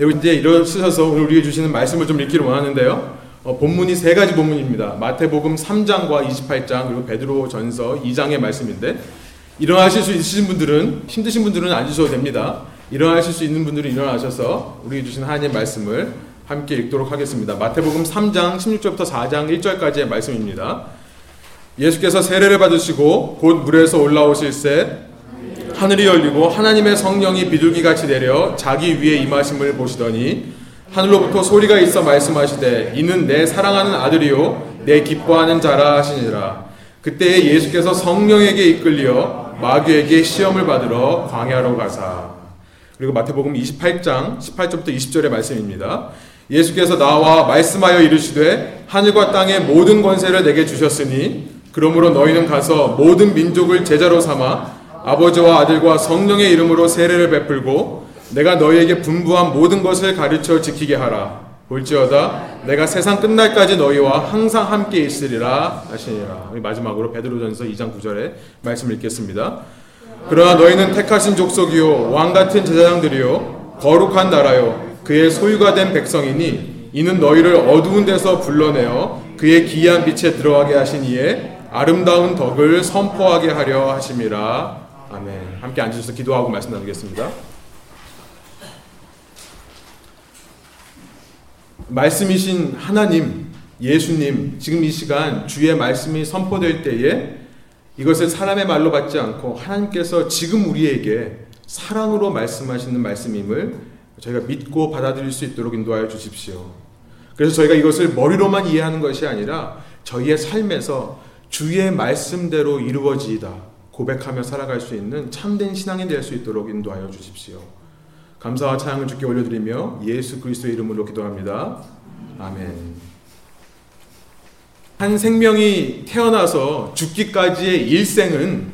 여러분 이제 일어서서 오늘 우리에게 주시는 말씀을 좀 읽기를 원하는데요. 어, 본문이 세 가지 본문입니다. 마태복음 3장과 28장 그리고 베드로 전서 2장의 말씀인데 일어나실 수 있으신 분들은 힘드신 분들은 앉으셔도 됩니다. 일어나실 수 있는 분들은 일어나셔서 우리에게 주신 하나님의 말씀을 함께 읽도록 하겠습니다. 마태복음 3장 16절부터 4장 1절까지의 말씀입니다. 예수께서 세례를 받으시고 곧 물에서 올라오실 새 하늘이 열리고 하나님의 성령이 비둘기같이 내려 자기 위에 임하심을 보시더니 하늘로부터 소리가 있어 말씀하시되 이는 내 사랑하는 아들이요 내 기뻐하는 자라 하시니라 그때에 예수께서 성령에게 이끌려 마귀에게 시험을 받으러 광야로 가사 그리고 마태복음 28장 18절부터 20절의 말씀입니다. 예수께서 나와 말씀하여 이르시되 하늘과 땅의 모든 권세를 내게 주셨으니 그러므로 너희는 가서 모든 민족을 제자로 삼아 아버지와 아들과 성령의 이름으로 세례를 베풀고 내가 너희에게 분부한 모든 것을 가르쳐 지키게 하라. 볼지어다 내가 세상 끝날까지 너희와 항상 함께 있으리라 하시니라. 마지막으로 베드로전서 2장 9절에 말씀을 읽겠습니다. 그러나 너희는 택하신 족속이요 왕 같은 제사장들이요 거룩한 나라요 그의 소유가 된 백성이니 이는 너희를 어두운 데서 불러내어 그의 기이한 빛에 들어가게 하신 이에 아름다운 덕을 선포하게 하려 하심이라. 아멘. 함께 앉으셔서 기도하고 말씀 나누겠습니다. 말씀이신 하나님, 예수님, 지금 이 시간 주의 말씀이 선포될 때에 이것을 사람의 말로 받지 않고 하나님께서 지금 우리에게 사랑으로 말씀하시는 말씀임을 저희가 믿고 받아들일 수 있도록 인도하여 주십시오. 그래서 저희가 이것을 머리로만 이해하는 것이 아니라 저희의 삶에서 주의 말씀대로 이루어지이다 고백하며 살아갈 수 있는 참된 신앙이 될 수 있도록 인도하여 주십시오. 감사와 찬양을 주께 올려드리며 예수 그리스도의 이름으로 기도합니다. 아멘. 한 생명이 태어나서 죽기까지의 일생은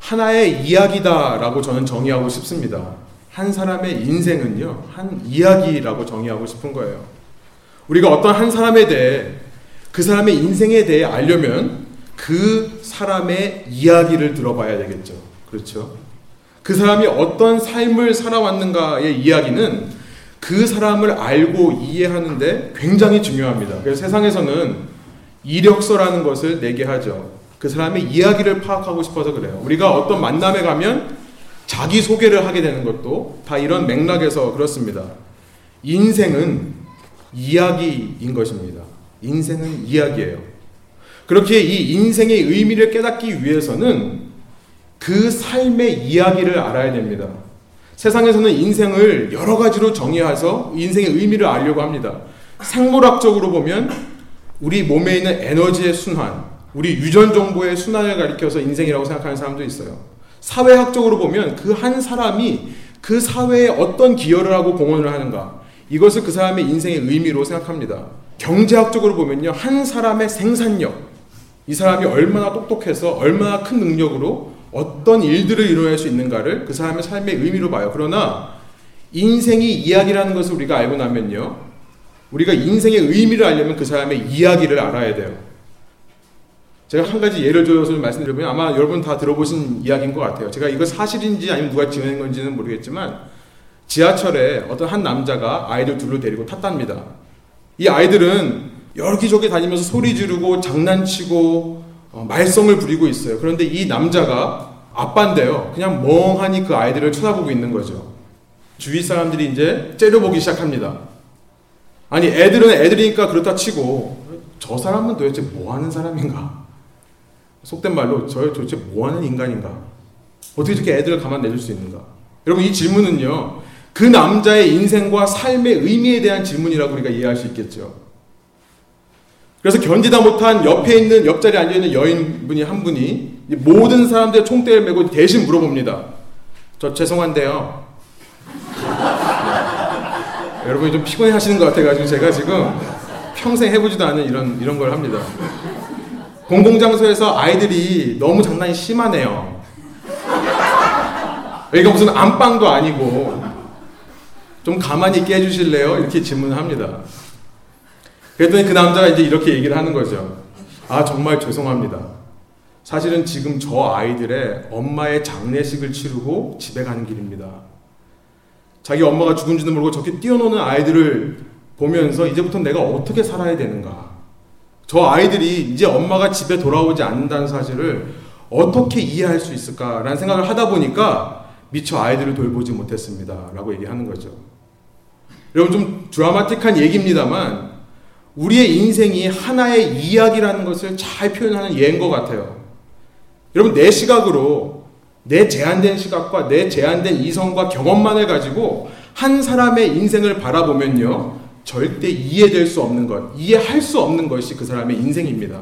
하나의 이야기다라고 저는 정의하고 싶습니다. 한 사람의 인생은요, 한 이야기라고 정의하고 싶은 거예요. 우리가 어떤 한 사람에 대해 그 사람의 인생에 대해 알려면 그 사람의 이야기를 들어봐야 되겠죠. 그렇죠? 그 사람이 어떤 삶을 살아왔는가의 이야기는 그 사람을 알고 이해하는데 굉장히 중요합니다. 그래서 세상에서는 이력서라는 것을 내게 하죠. 그 사람의 이야기를 파악하고 싶어서 그래요. 우리가 어떤 만남에 가면 자기 소개를 하게 되는 것도 다 이런 맥락에서 그렇습니다. 인생은 이야기인 것입니다. 인생은 이야기예요. 그렇게 이 인생의 의미를 깨닫기 위해서는 그 삶의 이야기를 알아야 됩니다. 세상에서는 인생을 여러 가지로 정의해서 인생의 의미를 알려고 합니다. 생물학적으로 보면 우리 몸에 있는 에너지의 순환, 우리 유전 정보의 순환을 가리켜서 인생이라고 생각하는 사람도 있어요. 사회학적으로 보면 그 한 사람이 그 사회에 어떤 기여를 하고 공헌을 하는가, 이것을 그 사람의 인생의 의미로 생각합니다. 경제학적으로 보면요, 한 사람의 생산력, 이 사람이 얼마나 똑똑해서 얼마나 큰 능력으로 어떤 일들을 이뤄낼 수 있는가를 그 사람의 삶의 의미로 봐요. 그러나 인생이 이야기라는 것을 우리가 알고 나면요. 우리가 인생의 의미를 알려면 그 사람의 이야기를 알아야 돼요. 제가 한 가지 예를 들어서 말씀드리면 아마 여러분 다 들어보신 이야기인 것 같아요. 제가 이거 사실인지 아니면 누가 지어낸 건지는 모르겠지만 지하철에 어떤 한 남자가 아이들 둘을 데리고 탔답니다. 이 아이들은 여기저기 다니면서 소리 지르고 장난치고 어, 말썽을 부리고 있어요. 그런데 이 남자가 아빠인데요. 그냥 멍하니 그 아이들을 쳐다보고 있는 거죠. 주위 사람들이 이제 째려보기 시작합니다. 아니 애들은 애들이니까 그렇다 치고 저 사람은 도대체 뭐 하는 사람인가? 속된 말로 저 도대체 뭐 하는 인간인가? 어떻게 저렇게 애들을 가만 내줄 수 있는가? 여러분 이 질문은요. 그 남자의 인생과 삶의 의미에 대한 질문이라고 우리가 이해할 수 있겠죠. 그래서 견디다 못한 옆에 있는 옆자리에 앉아 있는 여인분이 한 분이 모든 사람들의 총대를 메고 대신 물어봅니다. 저 죄송한데요. 여러분이 좀 피곤해 하시는 것 같아가지고 제가 지금 평생 해보지도 않은 이런, 이런 걸 합니다. 공공장소에서 아이들이 너무 장난이 심하네요. 여기가 무슨 안방도 아니고 좀 가만히 있게 해주실래요? 이렇게 질문을 합니다. 그랬더니 그 남자가 이제 이렇게 얘기를 하는 거죠. 아, 정말 죄송합니다. 사실은 지금 저 아이들의 엄마의 장례식을 치르고 집에 가는 길입니다. 자기 엄마가 죽은지도 모르고 저렇게 뛰어노는 아이들을 보면서 이제부터 내가 어떻게 살아야 되는가. 저 아이들이 이제 엄마가 집에 돌아오지 않는다는 사실을 어떻게 이해할 수 있을까라는 생각을 하다 보니까 미처 아이들을 돌보지 못했습니다. 라고 얘기하는 거죠. 여러분 좀 드라마틱한 얘기입니다만 우리의 인생이 하나의 이야기라는 것을 잘 표현하는 예인 것 같아요. 여러분 내 시각으로 내 제한된 시각과 내 제한된 이성과 경험만을 가지고 한 사람의 인생을 바라보면요. 절대 이해될 수 없는 것, 이해할 수 없는 것이 그 사람의 인생입니다.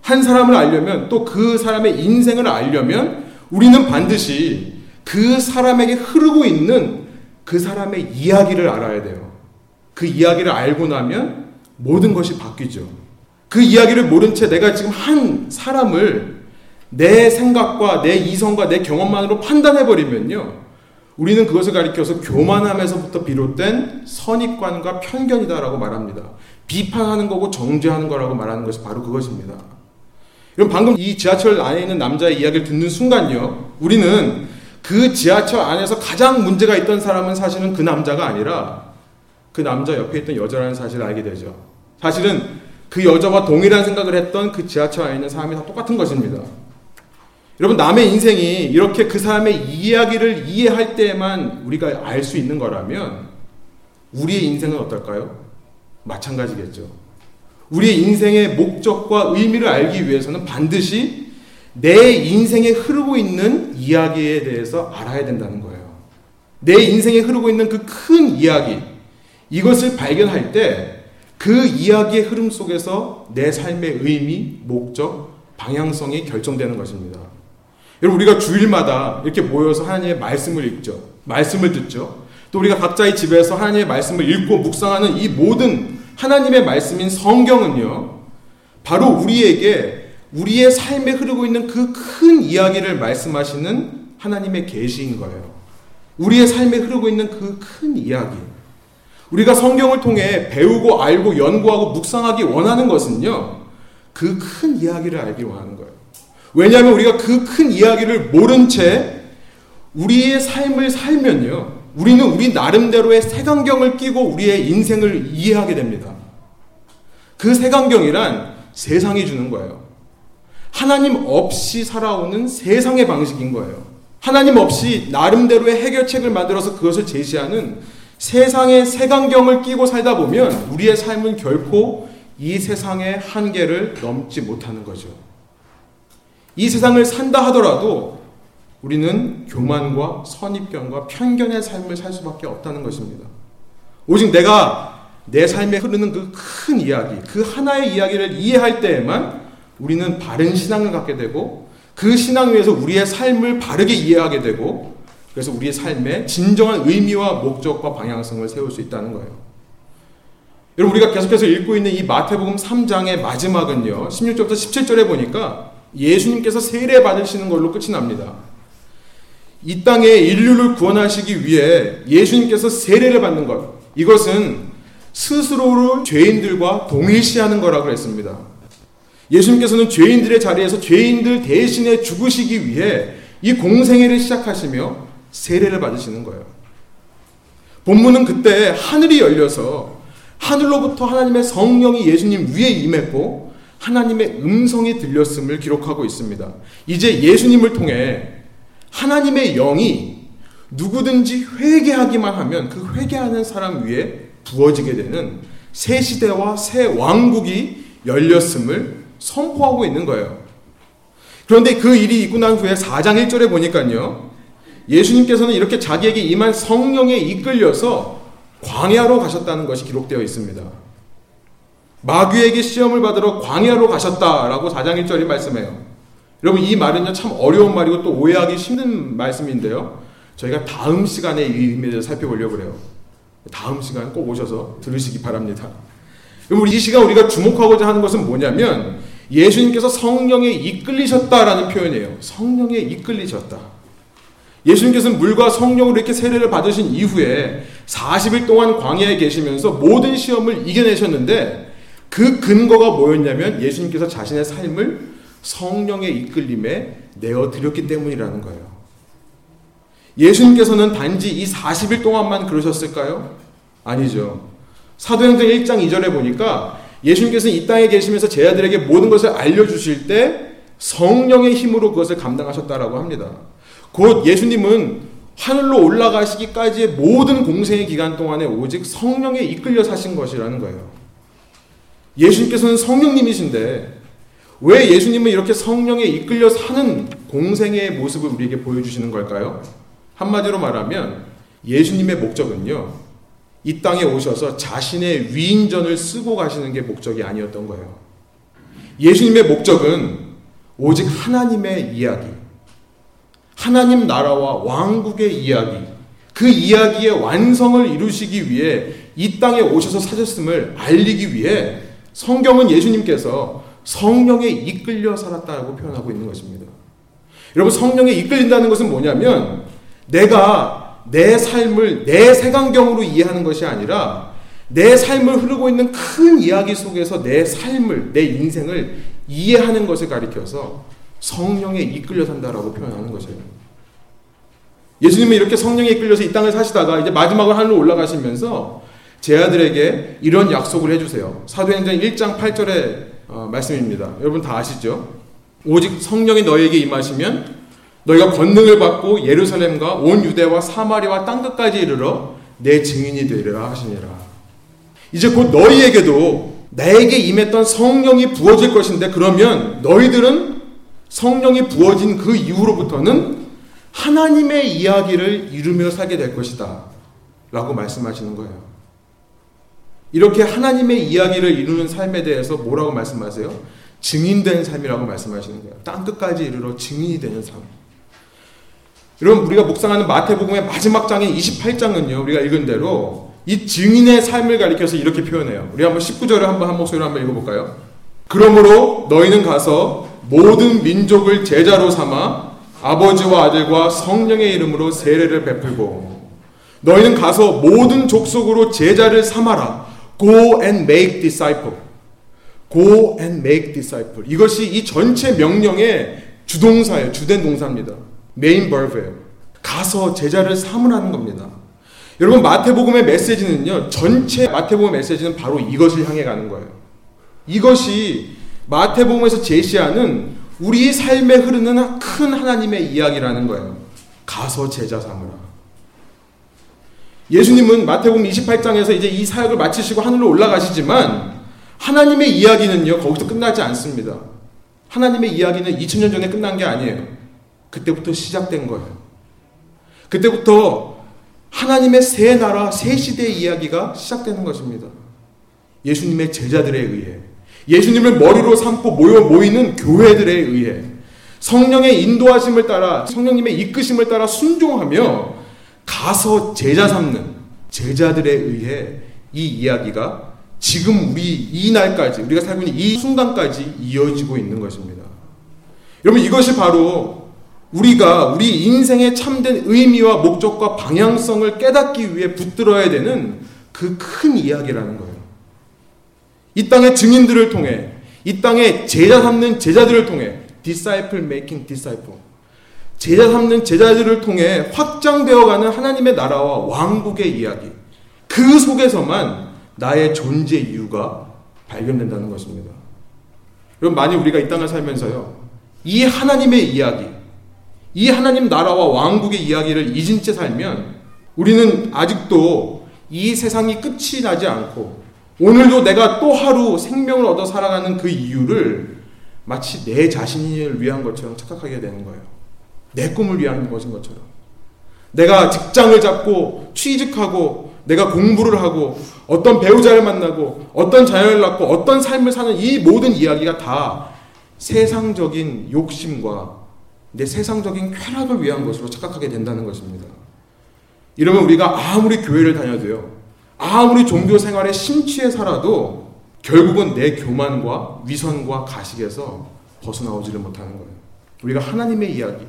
한 사람을 알려면 또 그 사람의 인생을 알려면 우리는 반드시 그 사람에게 흐르고 있는 그 사람의 이야기를 알아야 돼요. 그 이야기를 알고 나면 모든 것이 바뀌죠. 그 이야기를 모른 채 내가 지금 한 사람을 내 생각과 내 이성과 내 경험만으로 판단해버리면요. 우리는 그것을 가리켜서 교만함에서부터 비롯된 선입관과 편견이다라고 말합니다. 비판하는 거고 정죄하는 거라고 말하는 것이 바로 그것입니다. 여러 방금 이 지하철 안에 있는 남자의 이야기를 듣는 순간요. 우리는 그 지하철 안에서 가장 문제가 있던 사람은 사실은 그 남자가 아니라 그 남자 옆에 있던 여자라는 사실을 알게 되죠. 사실은 그 여자와 동일한 생각을 했던 그 지하철 안에 있는 사람이 다 똑같은 것입니다. 여러분, 남의 인생이 이렇게 그 사람의 이야기를 이해할 때만 우리가 알 수 있는 거라면 우리의 인생은 어떨까요? 마찬가지겠죠. 우리의 인생의 목적과 의미를 알기 위해서는 반드시 내 인생에 흐르고 있는 이야기에 대해서 알아야 된다는 거예요. 내 인생에 흐르고 있는 그 큰 이야기, 이것을 발견할 때 그 이야기의 흐름 속에서 내 삶의 의미, 목적, 방향성이 결정되는 것입니다. 여러분 우리가 주일마다 이렇게 모여서 하나님의 말씀을 읽죠. 말씀을 듣죠. 또 우리가 각자의 집에서 하나님의 말씀을 읽고 묵상하는 이 모든 하나님의 말씀인 성경은요. 바로 우리에게 우리의 삶에 흐르고 있는 그 큰 이야기를 말씀하시는 하나님의 계시인 거예요. 우리의 삶에 흐르고 있는 그 큰 이야기. 우리가 성경을 통해 배우고 알고 연구하고 묵상하기 원하는 것은요. 그 큰 이야기를 알기 원하는 거예요. 왜냐하면 우리가 그 큰 이야기를 모른 채 우리의 삶을 살면요. 우리는 우리 나름대로의 색안경을 끼고 우리의 인생을 이해하게 됩니다. 그 색안경이란 세상이 주는 거예요. 하나님 없이 살아오는 세상의 방식인 거예요. 하나님 없이 나름대로의 해결책을 만들어서 그것을 제시하는 세상의 색안경을 끼고 살다 보면 우리의 삶은 결코 이 세상의 한계를 넘지 못하는 거죠. 이 세상을 산다 하더라도 우리는 교만과 선입견과 편견의 삶을 살 수밖에 없다는 것입니다. 오직 내가 내 삶에 흐르는 그 큰 이야기, 그 하나의 이야기를 이해할 때에만 우리는 바른 신앙을 갖게 되고 그 신앙 위에서 우리의 삶을 바르게 이해하게 되고 그래서 우리의 삶에 진정한 의미와 목적과 방향성을 세울 수 있다는 거예요. 여러분 우리가 계속해서 읽고 있는 이 마태복음 3장의 마지막은요. 16절부터 17절에 보니까 예수님께서 세례 받으시는 걸로 끝이 납니다. 이 땅에 인류를 구원하시기 위해 예수님께서 세례를 받는 것. 이것은 스스로를 죄인들과 동일시하는 거라고 했습니다. 예수님께서는 죄인들의 자리에서 죄인들 대신에 죽으시기 위해 이 공생애를 시작하시며 세례를 받으시는 거예요. 본문은 그때 하늘이 열려서 하늘로부터 하나님의 성령이 예수님 위에 임했고 하나님의 음성이 들렸음을 기록하고 있습니다. 이제 예수님을 통해 하나님의 영이 누구든지 회개하기만 하면 그 회개하는 사람 위에 부어지게 되는 새 시대와 새 왕국이 열렸음을 선포하고 있는 거예요. 그런데 그 일이 있고 난 후에 4장 1절에 보니까요. 예수님께서는 이렇게 자기에게 임한 성령에 이끌려서 광야로 가셨다는 것이 기록되어 있습니다. 마귀에게 시험을 받으러 광야로 가셨다라고 4장 1절이 말씀해요. 여러분 이 말은요 참 어려운 말이고 또 오해하기 힘든 말씀인데요. 저희가 다음 시간에 이 의미를 살펴보려고 그래요. 다음 시간 꼭 오셔서 들으시기 바랍니다. 그럼 이 시간 우리가 주목하고자 하는 것은 뭐냐면 예수님께서 성령에 이끌리셨다라는 표현이에요. 성령에 이끌리셨다. 예수님께서는 물과 성령으로 이렇게 세례를 받으신 이후에 40일 동안 광야에 계시면서 모든 시험을 이겨내셨는데 그 근거가 뭐였냐면 예수님께서 자신의 삶을 성령의 이끌림에 내어 드렸기 때문이라는 거예요. 예수님께서는 단지 이 40일 동안만 그러셨을까요? 아니죠. 사도행전 1장 2절에 보니까 예수님께서는 이 땅에 계시면서 제 아들에게 모든 것을 알려주실 때 성령의 힘으로 그것을 감당하셨다라고 합니다. 곧 예수님은 하늘로 올라가시기까지의 모든 공생의 기간 동안에 오직 성령에 이끌려 사신 것이라는 거예요. 예수님께서는 성령님이신데 왜 예수님은 이렇게 성령에 이끌려 사는 공생의 모습을 우리에게 보여주시는 걸까요? 한마디로 말하면 예수님의 목적은요, 이 땅에 오셔서 자신의 위인전을 쓰고 가시는 게 목적이 아니었던 거예요. 예수님의 목적은 오직 하나님의 이야기, 하나님 나라와 왕국의 이야기, 그 이야기의 완성을 이루시기 위해 이 땅에 오셔서 사셨음을 알리기 위해 성경은 예수님께서 성령에 이끌려 살았다고 표현하고 있는 것입니다. 여러분, 성령에 이끌린다는 것은 뭐냐면 내가 내 삶을 내 색안경으로 이해하는 것이 아니라 내 삶을 흐르고 있는 큰 이야기 속에서 내 삶을, 내 인생을 이해하는 것을 가리켜서 성령에 이끌려 산다라고 표현하는 것이에요. 예수님은 이렇게 성령에 이끌려서 이 땅을 사시다가 이제 마지막으로 하늘로 올라가시면서 제 아들에게 이런 약속을 해주세요. 사도행전 1장 8절의 어, 말씀입니다. 여러분 다 아시죠? 오직 성령이 너에게 임하시면 너희가 권능을 받고 예루살렘과 온 유대와 사마리와 땅 끝까지 이르러 내 증인이 되리라 하시니라. 이제 곧 너희에게도 나에게 임했던 성령이 부어질 것인데 그러면 너희들은 성령이 부어진 그 이후로부터는 하나님의 이야기를 이루며 살게 될 것이다. 라고 말씀하시는 거예요. 이렇게 하나님의 이야기를 이루는 삶에 대해서 뭐라고 말씀하세요? 증인된 삶이라고 말씀하시는 거예요. 땅 끝까지 이르러 증인이 되는 삶. 여러분 우리가 묵상하는 마태복음의 마지막 장인 28장은요. 우리가 읽은 대로 이 증인의 삶을 가리켜서 이렇게 표현해요. 우리 한번 19절을 한번 한 목소리로 한번 읽어볼까요? 그러므로 너희는 가서 모든 민족을 제자로 삼아 아버지와 아들과 성령의 이름으로 세례를 베풀고 너희는 가서 모든 족속으로 제자를 삼아라. Go and make disciple. Go and make disciple. 이것이 이 전체 명령의 주동사예요. 주된 동사입니다. 메인 버브예요. 가서 제자를 삼으라는 겁니다. 여러분 마태복음의 메시지는요. 전체 마태복음 메시지는 바로 이것을 향해 가는 거예요. 이것이 마태복음에서 제시하는 우리 삶에 흐르는 큰 하나님의 이야기라는 거예요. 가서 제자 삼으라. 예수님은 마태복음 28장에서 이제 이 사역을 마치시고 하늘로 올라가시지만 하나님의 이야기는요. 거기서 끝나지 않습니다. 하나님의 이야기는 2000년 전에 끝난 게 아니에요. 그때부터 시작된 거예요. 그때부터 하나님의 새 나라, 새 시대의 이야기가 시작되는 것입니다. 예수님의 제자들에 의해, 예수님을 머리로 삼고 모여 모이는 교회들에 의해, 성령의 인도하심을 따라, 성령님의 이끄심을 따라 순종하며 가서 제자 삼는 제자들에 의해 이 이야기가 지금 우리 이 날까지, 우리가 살고 있는 이 순간까지 이어지고 있는 것입니다. 여러분, 이것이 바로 우리가 우리 인생의 참된 의미와 목적과 방향성을 깨닫기 위해 붙들어야 되는 그 큰 이야기라는 거예요. 이 땅의 증인들을 통해, 이 땅의 제자 삼는 제자들을 통해, disciple making disciple. 제자 삼는 제자들을 통해 확장되어가는 하나님의 나라와 왕국의 이야기. 그 속에서만 나의 존재 이유가 발견된다는 것입니다. 여러분, 만약 우리가 이 땅을 살면서요, 이 하나님의 이야기, 이 하나님 나라와 왕국의 이야기를 잊은 채 살면 우리는 아직도 이 세상이 끝이 나지 않고 오늘도 내가 또 하루 생명을 얻어 살아가는 그 이유를 마치 내 자신을 위한 것처럼 착각하게 되는 거예요. 내 꿈을 위한 것인 것처럼. 내가 직장을 잡고 취직하고 내가 공부를 하고 어떤 배우자를 만나고 어떤 자녀를 낳고 어떤 삶을 사는 이 모든 이야기가 다 세상적인 욕심과 내 세상적인 쾌락을 위한 것으로 착각하게 된다는 것입니다. 이러면 우리가 아무리 교회를 다녀도요, 아무리 종교 생활에 심취해 살아도 결국은 내 교만과 위선과 가식에서 벗어나오지를 못하는 거예요. 우리가 하나님의 이야기,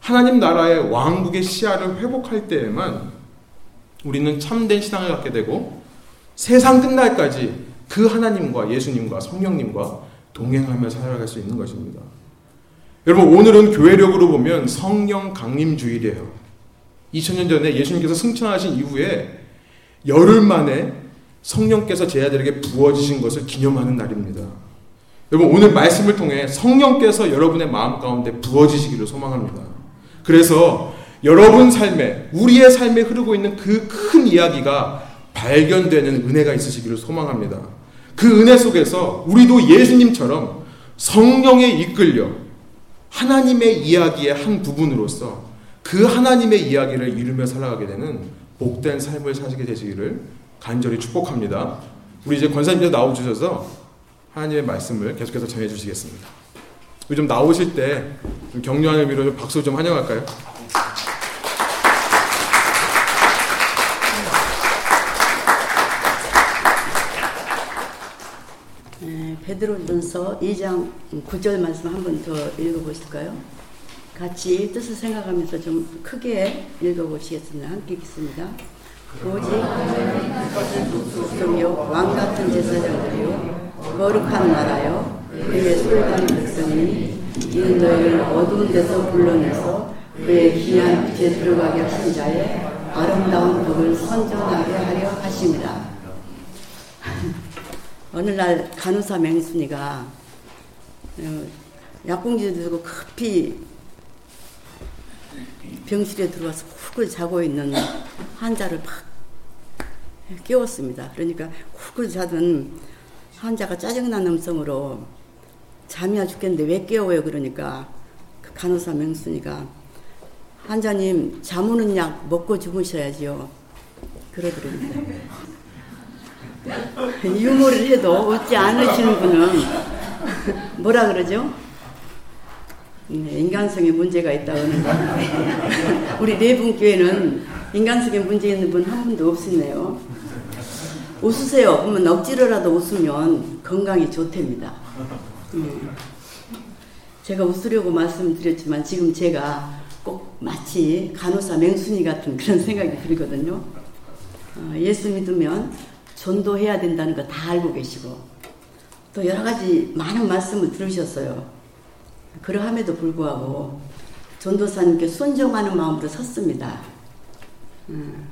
하나님 나라의 왕국의 시야를 회복할 때에만 우리는 참된 신앙을 갖게 되고 세상 끝날까지 그 하나님과 예수님과 성령님과 동행하며 살아갈 수 있는 것입니다. 여러분 오늘은 교회력으로 보면 성령 강림 주일이에요. 2000년 전에 예수님께서 승천하신 이후에 열흘 만에 성령께서 제 아들에게 부어지신 것을 기념하는 날입니다. 여러분 오늘 말씀을 통해 성령께서 여러분의 마음 가운데 부어지시기를 소망합니다. 그래서 여러분 삶에 우리의 삶에 흐르고 있는 그 큰 이야기가 발견되는 은혜가 있으시기를 소망합니다. 그 은혜 속에서 우리도 예수님처럼 성령에 이끌려 하나님의 이야기의 한 부분으로서 그 하나님의 이야기를 이루며 살아가게 되는 복된 삶을 사시게 되시기를 간절히 축복합니다. 우리 이제 권사님께서 나오셔서 하나님의 말씀을 계속해서 전해 주시겠습니다. 좀 나오실 때 격려하는 의미로 좀 박수 좀 환영할까요? 네, 베드로전서 2장 9절 말씀 한 번 더 읽어보실까요? 같이 뜻을 생각하면서 좀 크게 읽어보시겠습니다. 함께 읽습니다. 오직 속성이요 왕 같은 제사장들이요 거룩한 나라요 그의 소유한 백성이 이는 너희를 어두운 데서 불러내서 그의 귀한 빛에 들어가게 하신 자의 아름다운 복을 선전하게 하려 하십니다. 어느 날 간호사 맹순이가 어, 약봉지 들고 급히 병실에 들어와서 훅을 자고 있는 환자를 막 깨웠습니다. 그러니까 훅을 자던 환자가 짜증난 음성으로 잠이 와 죽겠는데 왜 깨워요? 그러니까 그 간호사 명순이가 환자님 잠 오는 약 먹고 주무셔야지요. 그러더랍니다. 유머를 해도 웃지 않으시는 분은 뭐라 그러죠? 네, 인간성에 문제가 있다고 하는데 우리 네 분 교회는 인간성에 문제 있는 분 한 분도 없으네요. 웃으세요. 그러면 억지로라도 웃으면 건강이 좋답니다. 음. 제가 웃으려고 말씀드렸지만 지금 제가 꼭 마치 간호사 맹순이 같은 그런 생각이 들거든요. 어, 예수 믿으면 전도해야 된다는 거 다 알고 계시고 또 여러 가지 많은 말씀을 들으셨어요. 그러함에도 불구하고 전도사님께 순종하는 마음으로 섰습니다. 음,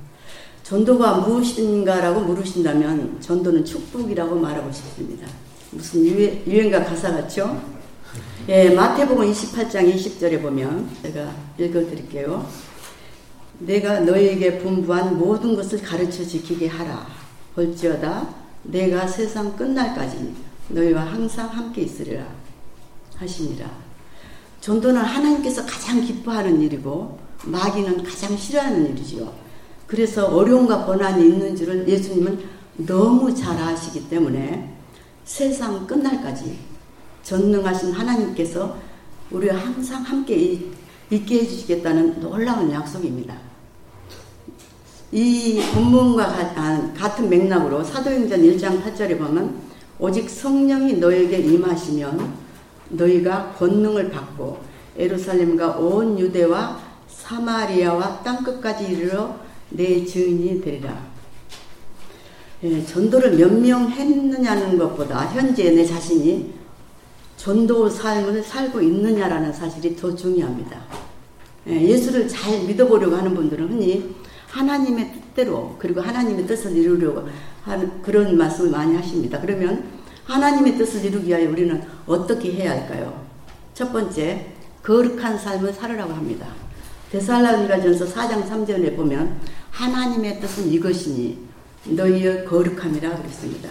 전도가 무엇인가라고 물으신다면 전도는 축복이라고 말하고 싶습니다. 무슨 유행, 가 가사 같죠? 예, 마태복음 28장 20절에 보면 제가 읽어드릴게요. 내가 너에게 분부한 모든 것을 가르쳐 지키게 하라. 볼지어다 내가 세상 끝날까지 너희와 항상 함께 있으리라 하시니라. 전도는 하나님께서 가장 기뻐하는 일이고 마귀는 가장 싫어하는 일이지요. 그래서 어려움과 고난이 있는 줄을 예수님은 너무 잘 아시기 때문에 세상 끝날까지 전능하신 하나님께서 우리와 항상 함께 있게 해주시겠다는 놀라운 약속입니다. 이 본문과 아, 같은 맥락으로 사도행전 1장 8절에 보면 오직 성령이 너에게 임하시면 너희가 권능을 받고 에루살렘과 온 유대와 사마리아와 땅끝까지 이르러 내 증인이 되리라. 예, 전도를 몇 명 했느냐는 것보다 현재 내 자신이 전도 삶을 살고 있느냐라는 사실이 더 중요합니다. 예, 예수를 잘 믿어보려고 하는 분들은 흔히 하나님의 뜻대로 그리고 하나님의 뜻을 이루려고 하는 그런 말씀을 많이 하십니다. 그러면 하나님의 뜻을 이루기 위하여 우리는 어떻게 해야 할까요? 첫 번째, 거룩한 삶을 살으라고 합니다. 데살로니가전서 4장 3절에 보면 하나님의 뜻은 이것이니 너희의 거룩함이라 그랬습니다.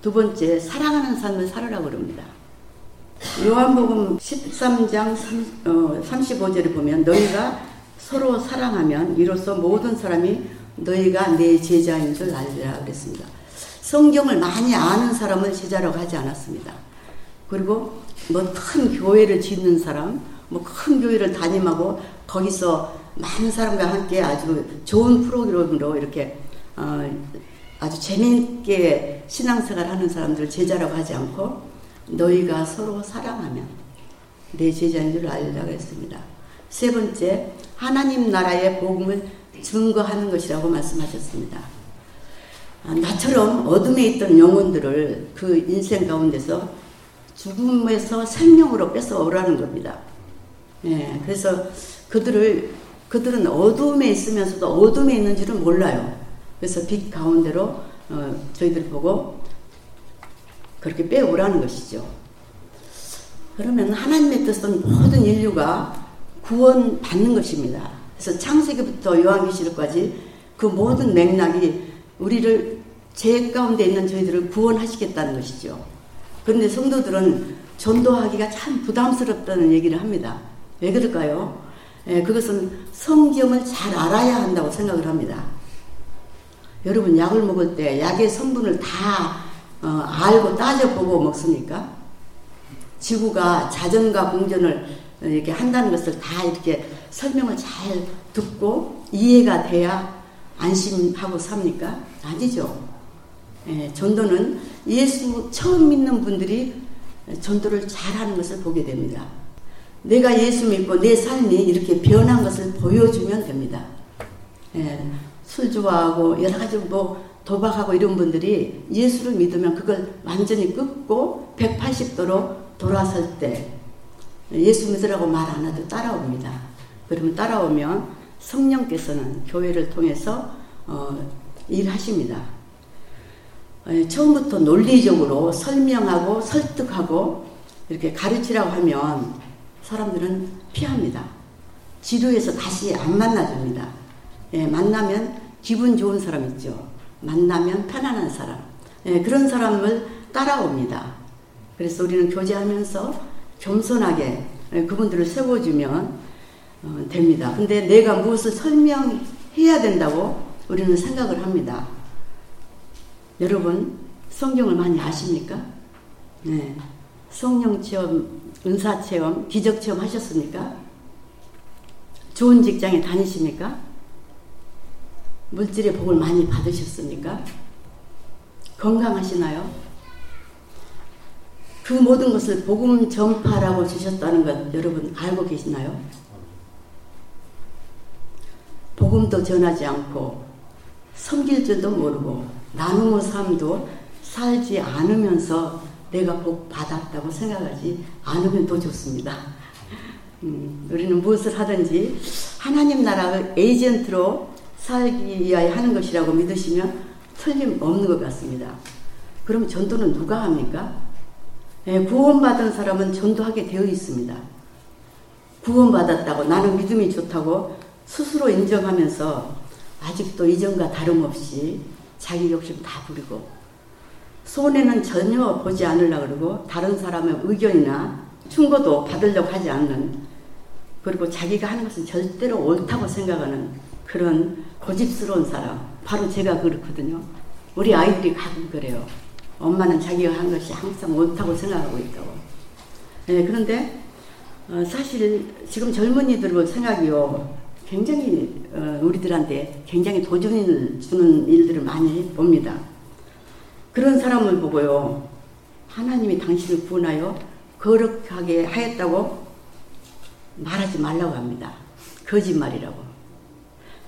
두 번째, 사랑하는 삶을 살으라고 그럽니다. 요한복음 13장 35절에 보면 너희가 서로 사랑하면 이로써 모든 사람이 너희가 내 제자인 줄 알리라 그랬습니다. 성경을 많이 아는 사람은 제자라고 하지 않았습니다. 그리고 뭐 큰 교회를 짓는 사람, 뭐 큰 교회를 담임하고 거기서 많은 사람과 함께 아주 좋은 프로그램으로 이렇게 어 아주 재미있게 신앙생활 하는 사람들을 제자라고 하지 않고 너희가 서로 사랑하면 내 제자인 줄 알리라고 했습니다. 세 번째, 하나님 나라의 복음을 증거하는 것이라고 말씀하셨습니다. 아, 나처럼 어둠에 있던 영혼들을 그 인생 가운데서 죽음에서 생명으로 뺏어오라는 겁니다. 예, 그래서 그들을 그들은 어둠에 있으면서도 어둠에 있는 줄은 몰라요. 그래서 빛 가운데로 어, 저희들 보고 그렇게 빼오라는 것이죠. 그러면 하나님의 뜻은 모든 인류가 구원받는 것입니다. 그래서 창세기부터 요한계시록까지 그 모든 맥락이 우리를 죄 가운데 있는 저희들을 구원하시겠다는 것이죠. 그런데 성도들은 전도하기가 참 부담스럽다는 얘기를 합니다. 왜 그럴까요? 예, 그것은 성경을 잘 알아야 한다고 생각을 합니다. 여러분 약을 먹을 때 약의 성분을 다 어, 알고 따져보고 먹습니까? 지구가 자전과 공전을 이렇게 한다는 것을 다 이렇게 설명을 잘 듣고 이해가 돼야 안심하고 삽니까? 아니죠. 예, 전도는 예수 처음 믿는 분들이 전도를 잘하는 것을 보게 됩니다. 내가 예수 믿고 내 삶이 이렇게 변한 것을 보여주면 됩니다. 예, 술 좋아하고 여러 가지 뭐 도박하고 이런 분들이 예수를 믿으면 그걸 완전히 끊고 180도로 돌아설 때 예수 믿으라고 말 안 해도 따라옵니다. 그러면 따라오면 성령께서는 교회를 통해서 어, 일하십니다. 예, 처음부터 논리적으로 설명하고 설득하고 이렇게 가르치라고 하면 사람들은 피합니다. 지루해서 다시 안 만나줍니다. 예, 만나면 기분 좋은 사람 있죠. 만나면 편안한 사람. 예, 그런 사람을 따라옵니다. 그래서 우리는 교제하면서 겸손하게 예, 그분들을 세워주면 어, 됩니다. 근데 내가 무엇을 설명해야 된다고 우리는 생각을 합니다. 여러분, 성경을 많이 아십니까? 네. 성령 체험, 은사 체험, 기적 체험 하셨습니까? 좋은 직장에 다니십니까? 물질의 복을 많이 받으셨습니까? 건강하시나요? 그 모든 것을 복음 전파라고 주셨다는 것 여러분 알고 계시나요? 복음도 전하지 않고 섬길 줄도 모르고 나누어 삶도 살지 않으면서 내가 복 받았다고 생각하지 않으면 더 좋습니다. 음, 우리는 무엇을 하든지 하나님 나라의 에이전트로 살기 위하여 하는 것이라고 믿으시면 틀림없는 것 같습니다. 그럼 전도는 누가 합니까? 네, 구원받은 사람은 전도하게 되어 있습니다. 구원받았다고 나는 믿음이 좋다고 스스로 인정하면서 아직도 이전과 다름없이 자기 욕심 다 부리고 손해는 전혀 보지 않으려고 그러고 다른 사람의 의견이나 충고도 받으려고 하지 않는 그리고 자기가 하는 것은 절대로 옳다고 생각하는 그런 고집스러운 사람 바로 제가 그렇거든요. 우리 아이들이 가끔 그래요. 엄마는 자기가 한 것이 항상 옳다고 생각하고 있다고. 네, 그런데 어, 사실 지금 젊은이들 생각이요. 굉장히 어, 우리들한테 굉장히 도전을 주는 일들을 많이 봅니다. 그런 사람을 보고요. 하나님이 당신을 구원하여 거룩하게 하였다고 말하지 말라고 합니다. 거짓말이라고.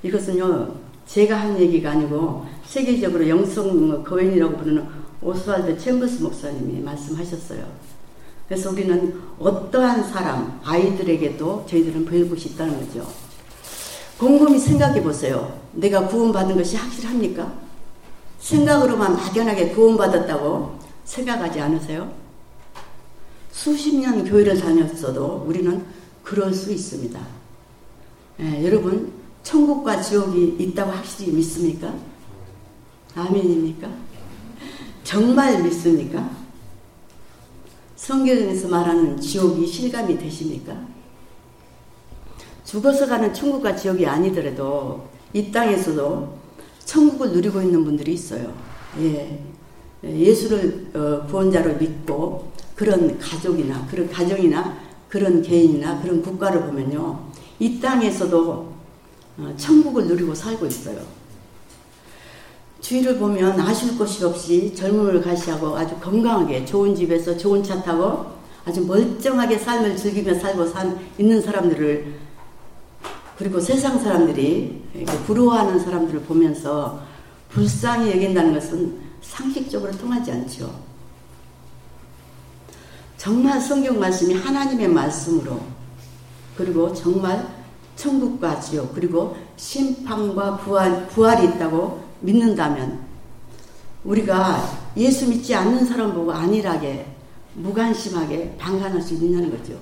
이것은요, 제가 한 얘기가 아니고 세계적으로 영성 거인이라고 부르는 오스왈드 챔버스 목사님이 말씀하셨어요. 그래서 우리는 어떠한 사람, 아이들에게도 저희들은 배울 것이 있다는 거죠. 곰곰이 생각해 보세요. 내가 구원받은 것이 확실합니까? 생각으로만 막연하게 구원받았다고 생각하지 않으세요? 수십 년 교회를 다녔어도 우리는 그럴 수 있습니다. 예, 여러분, 천국과 지옥이 있다고 확실히 믿습니까? 아멘입니까? 정말 믿습니까? 성경에서 말하는 지옥이 실감이 되십니까? 죽어서 가는 천국과 지옥이 아니더라도 이 땅에서도 천국을 누리고 있는 분들이 있어요. 예. 예수를 어, 구원자로 믿고 그런 가족이나 그런 가정이나 그런 개인이나 그런 국가를 보면요. 이 땅에서도 어, 천국을 누리고 살고 있어요. 주위를 보면 아쉬울 것이 없이 젊음을 가시하고 아주 건강하게 좋은 집에서 좋은 차 타고 아주 멀쩡하게 삶을 즐기며 살고 산, 있는 사람들을 그리고 세상 사람들이 부러워하는 사람들을 보면서 불쌍히 여긴다는 것은 상식적으로 통하지 않죠. 정말 성경 말씀이 하나님의 말씀으로 그리고 정말 천국과 지옥 그리고 심판과 부활, 부활이 있다고 믿는다면 우리가 예수 믿지 않는 사람 보고 안일하게 무관심하게 방관할 수 있냐는 거죠.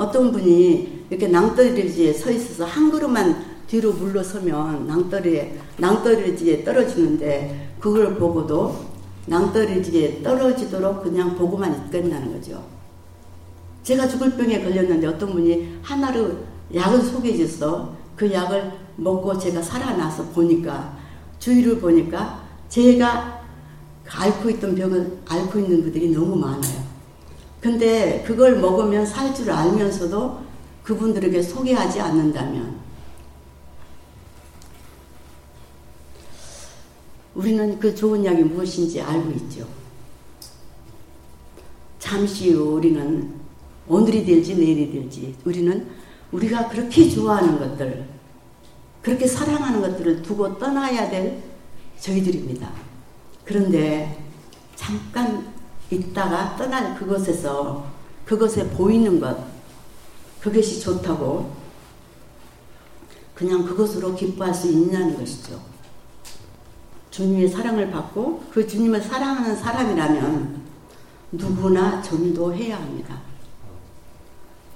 어떤 분이 이렇게 낭떠러지에 서 있어서 한 걸음만 뒤로 물러서면 낭떠러지에, 낭떠러지에 떨어지는데 그걸 보고도 낭떠러지에 떨어지도록 그냥 보고만 있겠다는 거죠. 제가 죽을 병에 걸렸는데 어떤 분이 하나로 약을 소개해줘서 그 약을 먹고 제가 살아나서 보니까 주위를 보니까 제가 앓고 있던 병을 앓고 있는 그들이 너무 많아요. 근데 그걸 먹으면 살 줄 알면서도 그분들에게 소개하지 않는다면 우리는 그 좋은 약이 무엇인지 알고 있죠. 잠시 후 우리는 오늘이 될지 내일이 될지 우리는 우리가 그렇게 좋아하는 것들, 그렇게 사랑하는 것들을 두고 떠나야 될 저희들입니다. 그런데 잠깐 있다가 떠날 그곳에서 그것에 보이는 것, 그것이 좋다고 그냥 그것으로 기뻐할 수 있냐는 것이죠. 주님의 사랑을 받고 그 주님을 사랑하는 사람이라면 누구나 전도해야 합니다.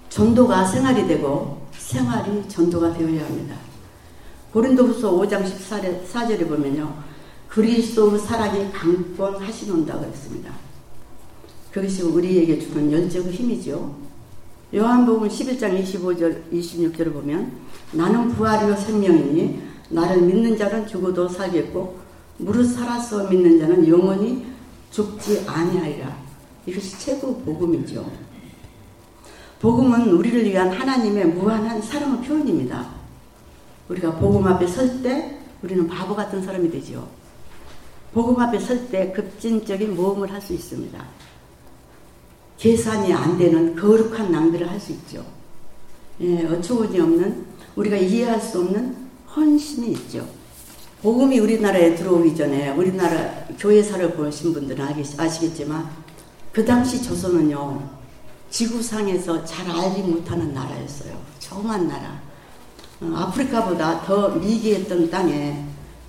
전도가 생활이 되고 생활이 전도가 되어야 합니다. 고린도후서 5장 14절에 보면요. 그리스도 사랑이 강권하시는다 그랬습니다. 그것이 우리에게 주는 열정 힘이죠. 요한복음 11장 25절 26절을 보면 나는 부활이요 생명이니 나를 믿는 자는 죽어도 살겠고 무릇 살아서 믿는 자는 영원히 죽지 아니하리라. 이것이 최고 복음이죠. 복음은 우리를 위한 하나님의 무한한 사랑의 표현입니다. 우리가 복음 앞에 설 때 우리는 바보 같은 사람이 되죠. 복음 앞에 설 때 급진적인 모험을 할 수 있습니다. 계산이 안 되는 거룩한 낭비를 할 수 있죠. 예, 어처구니 없는 우리가 이해할 수 없는 헌신이 있죠. 복음이 우리나라에 들어오기 전에 우리나라 교회사를 보신 분들은 아시겠지만 그 당시 조선은요 지구상에서 잘 알지 못하는 나라였어요. 조그만 나라. 어, 아프리카보다 더 미개했던 땅에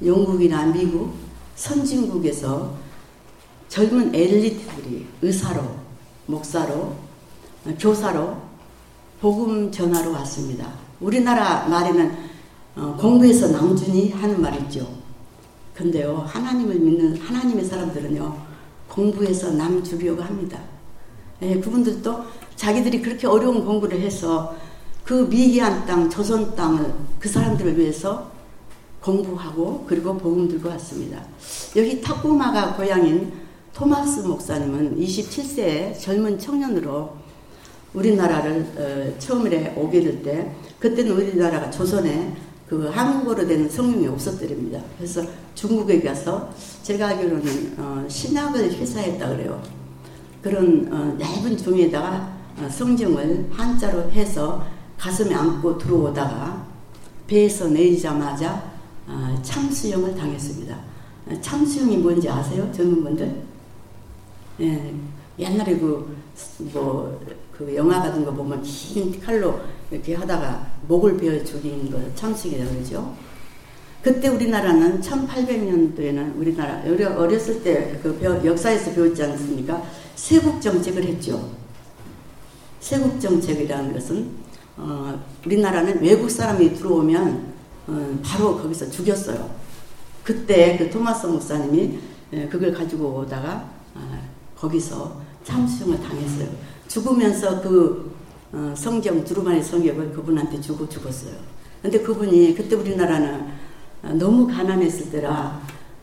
영국이나 미국, 선진국에서 젊은 엘리트들이 의사로, 목사로, 어, 교사로 복음 전하러 왔습니다. 우리나라 말에는 어, 공부해서 남준이 하는 말이죠. 근데요, 하나님을 믿는 하나님의 사람들은요, 공부해서 남 주려고 합니다. 예, 그분들도 자기들이 그렇게 어려운 공부를 해서 그 미개한 땅, 조선 땅을 그 사람들을 위해서 공부하고 그리고 복음 들고 왔습니다. 여기 타코마가 고향인 토마스 목사님은 27세의 젊은 청년으로 우리나라를 어, 처음에 오게 될 때 그때는 우리나라가 조선에 그 한국어로 된 성경이 없었더랍니다. 그래서 중국에 가서 제가 알기로는 어, 신학을 회사했다 그래요. 그런 어, 얇은 종이에다가 어, 성경을 한자로 해서 가슴에 안고 들어오다가 배에서 내리자마자 어, 참수형을 당했습니다. 어, 참수형이 뭔지 아세요? 젊은 분들? 예, 옛날에 그, 뭐, 그 영화 같은 거 보면 긴 칼로 이렇게 하다가 목을 베어 죽인 걸 참수형이라고 그러죠. 그때 우리나라는 1800년도에는 우리나라 어렸을 때 그 역사에서 배웠지 않습니까? 세국 정책을 했죠. 세국 정책이라는 것은 어, 우리나라는 외국 사람이 들어오면 어, 바로 거기서 죽였어요. 그때 그 토마스 목사님이 예, 그걸 가지고 오다가 어, 거기서 참수형을 당했어요. 죽으면서 그 어, 성경 두루마리 성경을 그분한테 주고 죽었어요. 근데 그분이 그때 우리나라는 어, 너무 가난했을 때라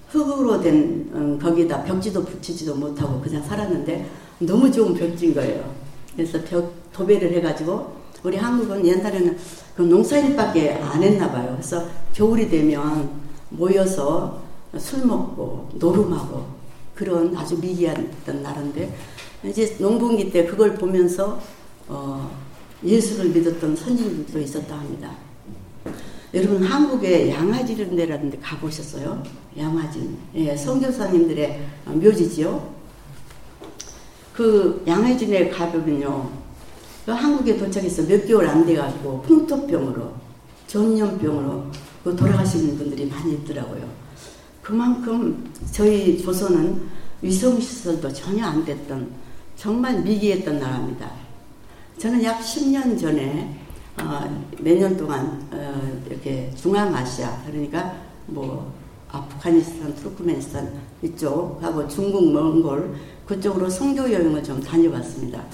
흙으로 된 음, 거기다 벽지도 붙이지도 못하고 그냥 살았는데 너무 좋은 벽지인 거예요. 그래서 벽 도배를 해가지고 우리 한국은 옛날에는 그 농사일밖에 안 했나 봐요. 그래서 겨울이 되면 모여서 술 먹고 노름하고 그런 아주 미개했던 나라인데 이제 농번기 때 그걸 보면서 어, 예수를 믿었던 선진들도 있었다 합니다. 여러분 한국에 양화진 데라는 데 가보셨어요? 양화진. 예, 선교사님들의 묘지지요. 그 양화진에 가보면요. 한국에 도착해서 몇 개월 안 돼가지고 풍토병으로 전염병으로 그 돌아가시는 분들이 많이 있더라고요. 그만큼 저희 조선은 위성시설도 전혀 안 됐던 정말 미개했던 나라입니다. 저는 약 10년 전에 어, 몇년 동안 어, 이렇게 중앙아시아 그러니까 뭐 아프가니스탄, 투르크메니스탄 이쪽하고 중국, 몽골 그쪽으로 성교 여행을 좀 다녀봤습니다.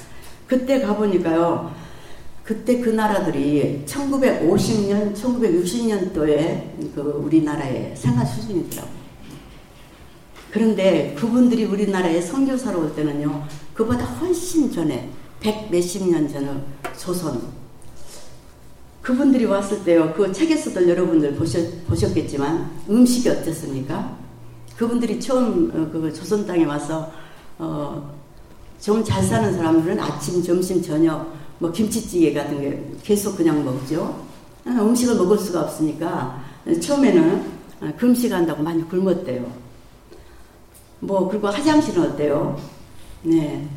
그때 가보니까요. 그때 그 나라들이 1950년, 1960년도에 그 우리나라의 생활 수준이더라고요. 그런데 그분들이 우리나라에 선교사로 올 때는요, 그보다 훨씬 전에, 백 몇십 년 전에 조선. 그분들이 왔을 때요, 그 책에서도 여러분들 보셨, 보셨겠지만, 음식이 어땠습니까? 그분들이 처음 어, 그 조선 땅에 와서, 어, 좀 잘 사는 사람들은 아침, 점심, 저녁, 뭐 김치찌개 같은 게 계속 그냥 먹죠. 아, 음식을 먹을 수가 없으니까 처음에는 아, 금식한다고 많이 굶었대요. 뭐 그리고 화장실은 어때요? 네.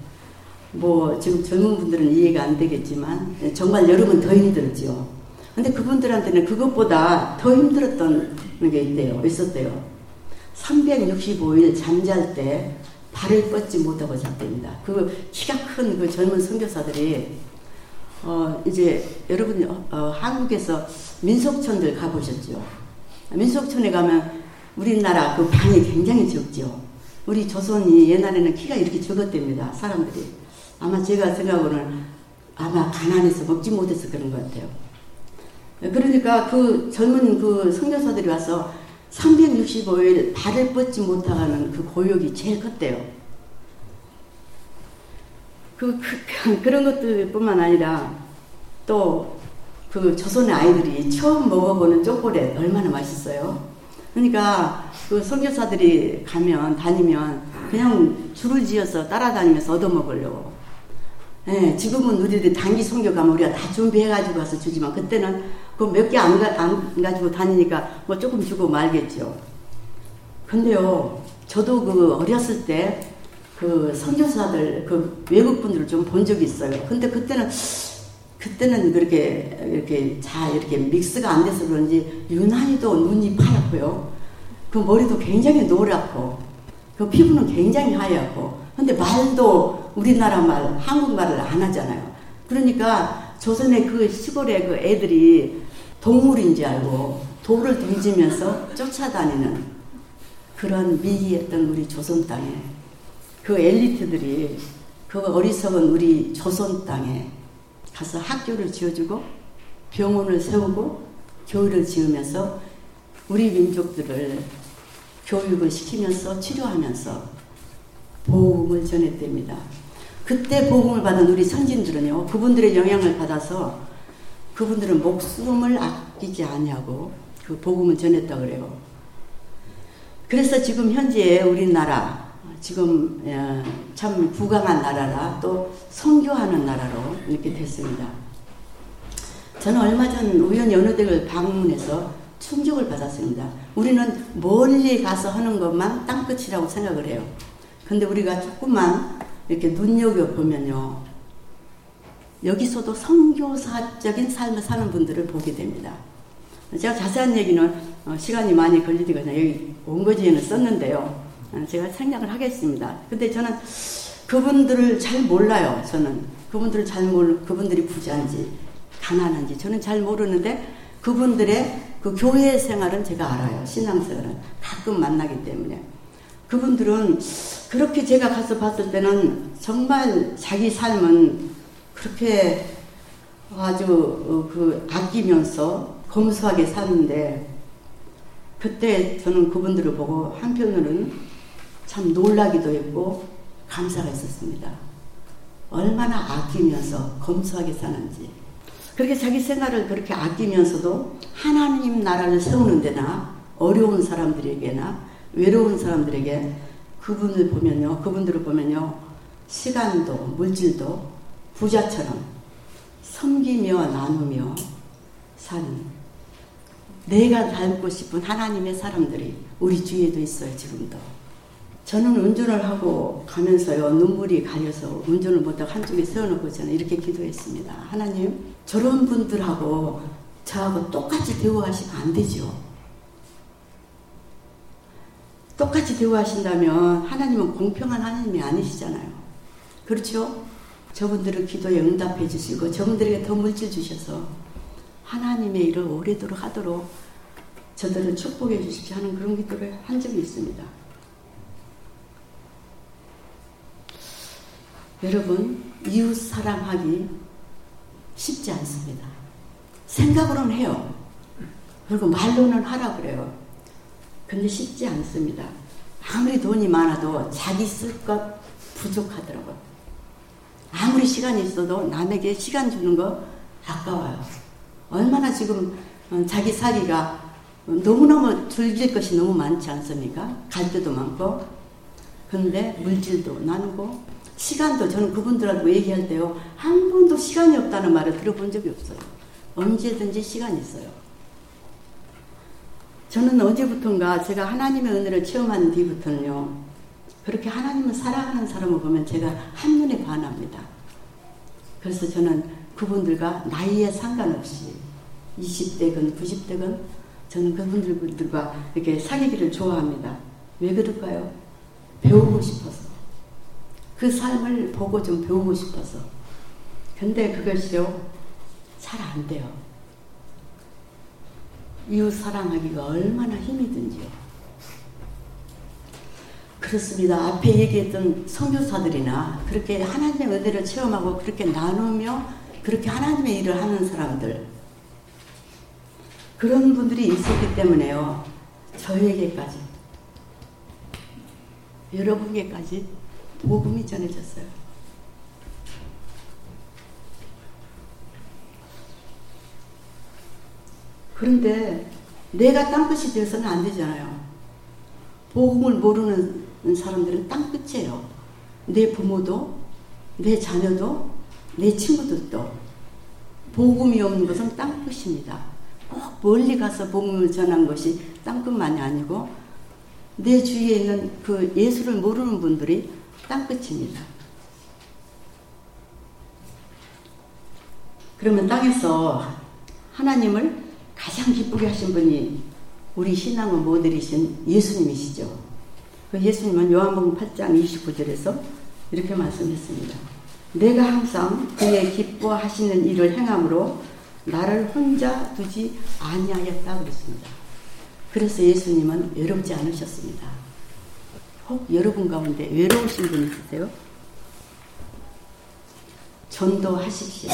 뭐 지금 젊은 분들은 이해가 안 되겠지만 정말 여름은 더 힘들죠. 근데 그분들한테는 그것보다 더 힘들었던 게 있대요. 있었대요. 365일 잠잘 때 발을 뻗지 못하고 잤답니다. 그 키가 큰 그 젊은 선교사들이 어 이제 여러분 어, 한국에서 민속촌들 가보셨죠? 민속촌에 가면 우리나라 그 방이 굉장히 적죠. 우리 조선이 옛날에는 키가 이렇게 적었답니다. 사람들이. 아마 제가 생각으로는 아마 가난해서 먹지 못해서 그런 것 같아요. 그러니까 그 젊은 그 선교사들이 와서 365일 발을 뻗지 못하는 그 고역이 제일 컸대요. 그, 그, 그런 것들뿐만 아니라 또 그 조선의 아이들이 처음 먹어보는 초콜릿 얼마나 맛있어요. 그러니까 그 선교사들이 가면 다니면 그냥 줄을 지어서 따라다니면서 얻어먹으려고. 예, 지금은 우리들이 단기 선교 가면 우리가 다 준비해가지고 가서 주지만 그때는 그 몇 개안 안 가지고 다니니까 뭐 조금 주고 말겠죠. 근데요, 저도 그 어렸을 때 그 선교사들, 그 외국 분들을 좀 본 적이 있어요. 근데 그때는 그때는 그렇게 이렇게 자 이렇게 믹스가 안 돼서 그런지 유난히도 눈이 파랗고요. 그 머리도 굉장히 노랗고 그 피부는 굉장히 하얗고 근데 말도 우리나라 말 한국말을 안 하잖아요. 그러니까 조선의 그 시골의 그 애들이 동물인 지 알고 돌을 던지면서 쫓아다니는 그런 미개했던 우리 조선 땅에 그 엘리트들이 그 어리석은 우리 조선 땅에 가서 학교를 지어주고 병원을 세우고 교회를 지으면서 우리 민족들을 교육을 시키면서 치료하면서 복음을 전했답니다. 그때 복음을 받은 우리 선진들은요, 그분들의 영향을 받아서 그분들은 목숨을 아끼지 아니하고 그 복음을 전했다 그래요. 그래서 지금 현재 우리나라 지금 어, 참 부강한 나라라 또 선교하는 나라로 이렇게 됐습니다. 저는 얼마 전 우연히 어느 댁을 방문해서 충격을 받았습니다. 우리는 멀리 가서 하는 것만 땅끝이라고 생각을 해요. 근데 우리가 조금만 이렇게 눈여겨보면요. 여기서도 선교사적인 삶을 사는 분들을 보게 됩니다. 제가 자세한 얘기는 어, 시간이 많이 걸리니까 여기 원고지에는 썼는데요. 어, 제가 생략을 하겠습니다. 근데 저는 그분들을 잘 몰라요. 저는 그분들을 잘 모르, 그분들이 부자인지 가난한지 저는 잘 모르는데 그분들의 그 교회 생활은 제가 알아요. 신앙생활은 가끔 만나기 때문에 그분들은 그렇게 제가 가서 봤을 때는 정말 자기 삶은 그렇게 아주 어, 그 아끼면서 검소하게 사는데 그때 저는 그분들을 보고 한편으로는 참 놀라기도 했고 감사가 있었습니다. 얼마나 아끼면서 검소하게 사는지. 그렇게 자기 생활을 그렇게 아끼면서도 하나님 나라를 세우는 데나 어려운 사람들에게나 외로운 사람들에게 그분을 보면요, 그분들을 보면요, 시간도 물질도 부자처럼 섬기며 나누며 사는 내가 닮고 싶은 하나님의 사람들이 우리 주위에도 있어요, 지금도. 저는 운전을 하고 가면서요 눈물이 가려서 운전을 못하고 한쪽에 세워놓고 저는 이렇게 기도했습니다. 하나님 저런 분들하고 저하고 똑같이 대우하시면 안 되죠. 똑같이 대우하신다면 하나님은 공평한 하나님이 아니시잖아요. 그렇죠? 저분들을 기도에 응답해 주시고 저분들에게 더 물질 주셔서 하나님의 일을 오래도록 하도록 저들을 축복해 주십시오 하는 그런 기도를 한 적이 있습니다. 여러분, 이웃 사랑하기 쉽지 않습니다. 생각으로는 해요. 그리고 말로는 하라 그래요. 근데 쉽지 않습니다. 아무리 돈이 많아도 자기 쓸 것 부족하더라고요. 아무리 시간이 있어도 남에게 시간 주는 거 아까워요. 얼마나 지금 어, 자기 살기가 너무너무 즐길 것이 너무 많지 않습니까? 갈 때도 많고. 근데 물질도 나누고 시간도 저는 그분들하고 얘기할 때요. 한 번도 시간이 없다는 말을 들어본 적이 없어요. 언제든지 시간이 있어요. 저는 어제부턴가 제가 하나님의 은혜를 체험한 뒤부터는요. 그렇게 하나님을 사랑하는 사람을 보면 제가 한눈에 반합니다. 그래서 저는 그분들과 나이에 상관없이 20대건 90대건 저는 그분들과 이렇게 사귀기를 좋아합니다. 왜 그럴까요? 배우고 싶어서. 그 삶을 보고 좀 배우고 싶어서. 근데 그것이요, 잘 안 돼요. 이웃 사랑하기가 얼마나 힘이 든지요. 그렇습니다. 앞에 얘기했던 선교사들이나 그렇게 하나님의 은혜를 체험하고 그렇게 나누며 그렇게 하나님의 일을 하는 사람들 그런 분들이 있었기 때문에요. 저에게까지 여러분에게까지 복음이 전해졌어요. 그런데 내가 땅끝이 되어서는 안 되잖아요. 복음을 모르는 사람들은 땅끝이에요. 내 부모도, 내 자녀도, 내 친구들도. 복음이 없는 것은 땅끝입니다. 꼭 멀리 가서 복음을 전한 것이 땅끝만이 아니고 내 주위에 있는 그 예수를 모르는 분들이 땅끝입니다. 그러면 땅에서 하나님을 가장 기쁘게 하신 분이 우리 신앙의 모델이신 예수님이시죠. 그 예수님은 요한복음 8장 29절에서 이렇게 말씀했습니다. 내가 항상 그의 기뻐하시는 일을 행함으로 나를 혼자 두지 아니하였다 그랬습니다. 그래서 예수님은 외롭지 않으셨습니다. 혹 여러분 가운데 외로우신 분 있으세요? 전도하십시오.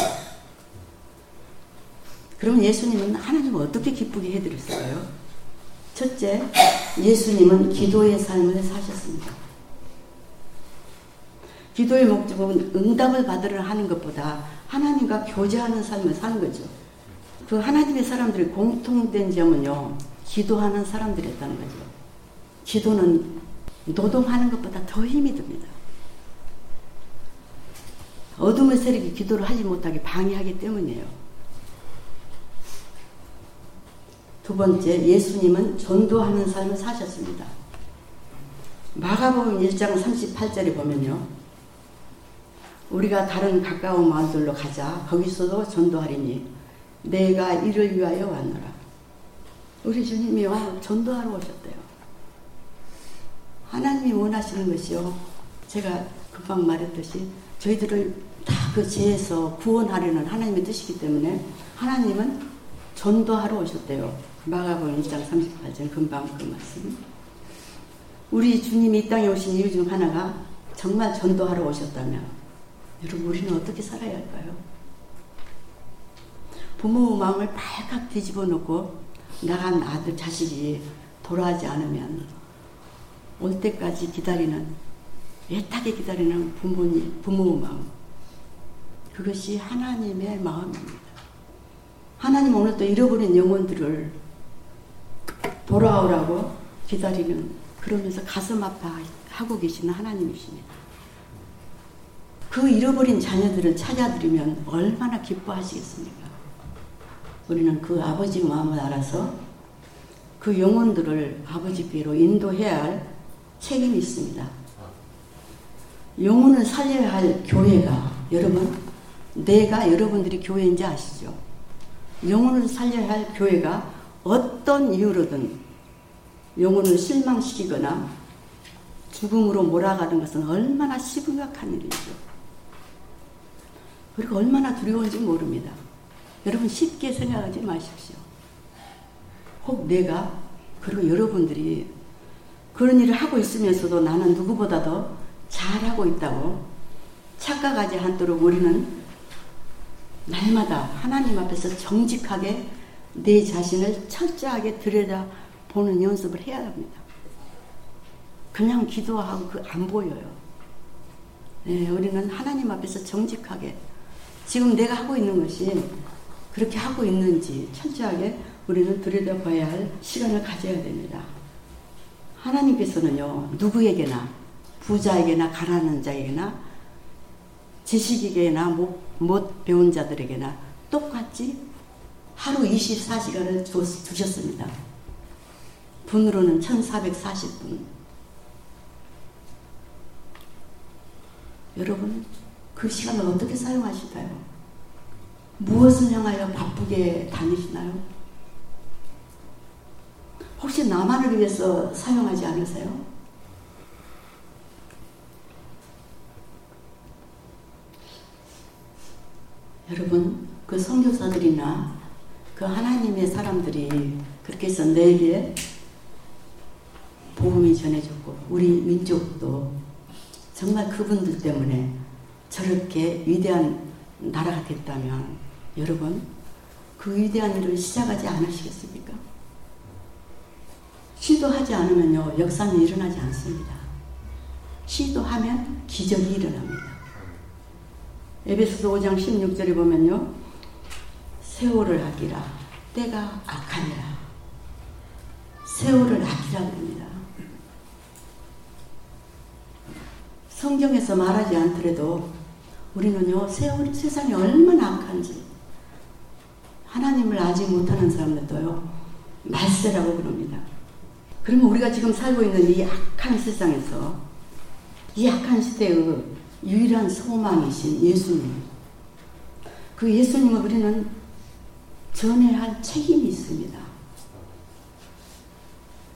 그럼 예수님은 하나님을 어떻게 기쁘게 해드렸을까요? 첫째, 예수님은 기도의 삶을 사셨습니다. 기도의 목적은 응답을 받으려 하는 것보다 하나님과 교제하는 삶을 사는 거죠. 그 하나님의 사람들의 공통된 점은요, 기도하는 사람들이었다는 거죠. 기도는 노동하는 것보다 더 힘이 듭니다. 어둠의 세력이 기도를 하지 못하게 방해하기 때문이에요. 두 번째, 예수님은 전도하는 삶을 사셨습니다. 마가복음 1장 38절에 보면요. 우리가 다른 가까운 마을들로 가자. 거기서도 전도하리니 내가 이를 위하여 왔노라. 우리 주님이요. 전도하러 오셨대요. 하나님이 원하시는 것이요. 제가 금방 말했듯이 저희들을 다 그 죄에서 구원하려는 하나님의 뜻이기 때문에 하나님은 전도하러 오셨대요. 마가복음 1장 38절 금방 그 말씀. 우리 주님이 이 땅에 오신 이유 중 하나가 정말 전도하러 오셨다면 여러분 우리는 어떻게 살아야 할까요? 부모 마음을 발칵 뒤집어 놓고 나간 아들 자식이 돌아가지 않으면 올 때까지 기다리는 애타게 기다리는 부모님 부모의 마음 그것이 하나님의 마음입니다. 하나님 오늘 또 잃어버린 영혼들을 돌아오라고 기다리는 그러면서 가슴 아파하고 계시는 하나님이십니다. 그 잃어버린 자녀들을 찾아드리면 얼마나 기뻐하시겠습니까? 우리는 그 아버지 마음을 알아서 그 영혼들을 아버지께로 인도해야 할 책임이 있습니다. 영혼을 살려야 할 교회가 여러분 내가 여러분들이 교회인지 아시죠? 영혼을 살려야 할 교회가 어떤 이유로든 영혼을 실망시키거나 죽음으로 몰아가는 것은 얼마나 시부각한 일이죠. 그리고 얼마나 두려운지 모릅니다. 여러분 쉽게 생각하지 마십시오. 혹 내가 그리고 여러분들이 그런 일을 하고 있으면서도 나는 누구보다 더 잘하고 있다고 착각하지 않도록 우리는 날마다 하나님 앞에서 정직하게 내 자신을 철저하게 들여다보는 연습을 해야 합니다. 그냥 기도하고 그 안 보여요. 네, 우리는 하나님 앞에서 정직하게 지금 내가 하고 있는 것이 그렇게 하고 있는지 철저하게 우리는 들여다봐야 할 시간을 가져야 됩니다. 하나님께서는요, 누구에게나, 부자에게나, 가난한 자에게나, 지식에게나, 못, 못 배운 자들에게나 똑같이 하루 24시간을 두셨습니다. 분으로는 1440분. 여러분, 그 시간을 어떻게 사용하실까요? 무엇을 향하여 바쁘게 다니시나요? 혹시 나만을 위해서 사용하지 않으세요? 여러분, 그 선교사들이나 그 하나님의 사람들이 그렇게 해서 내게 복음이 전해졌고 우리 민족도 정말 그분들 때문에 저렇게 위대한 나라가 됐다면 여러분 그 위대한 일을 시작하지 않으시겠습니까? 시도하지 않으면요 역사는 일어나지 않습니다. 시도하면 기적이 일어납니다. 에베소서 5장 16절에 보면요 세월을 아끼라 때가 악하니라 세월을 아끼라 그럽니다. 성경에서 말하지 않더라도 우리는요 세월 세상이 얼마나 악한지 하나님을 알지 못하는 사람들도요 말세라고 그럽니다. 그러면 우리가 지금 살고 있는 이 악한 세상에서 이 악한 시대의 유일한 소망이신 예수님. 그 예수님을 우리는 전해야 할 책임이 있습니다.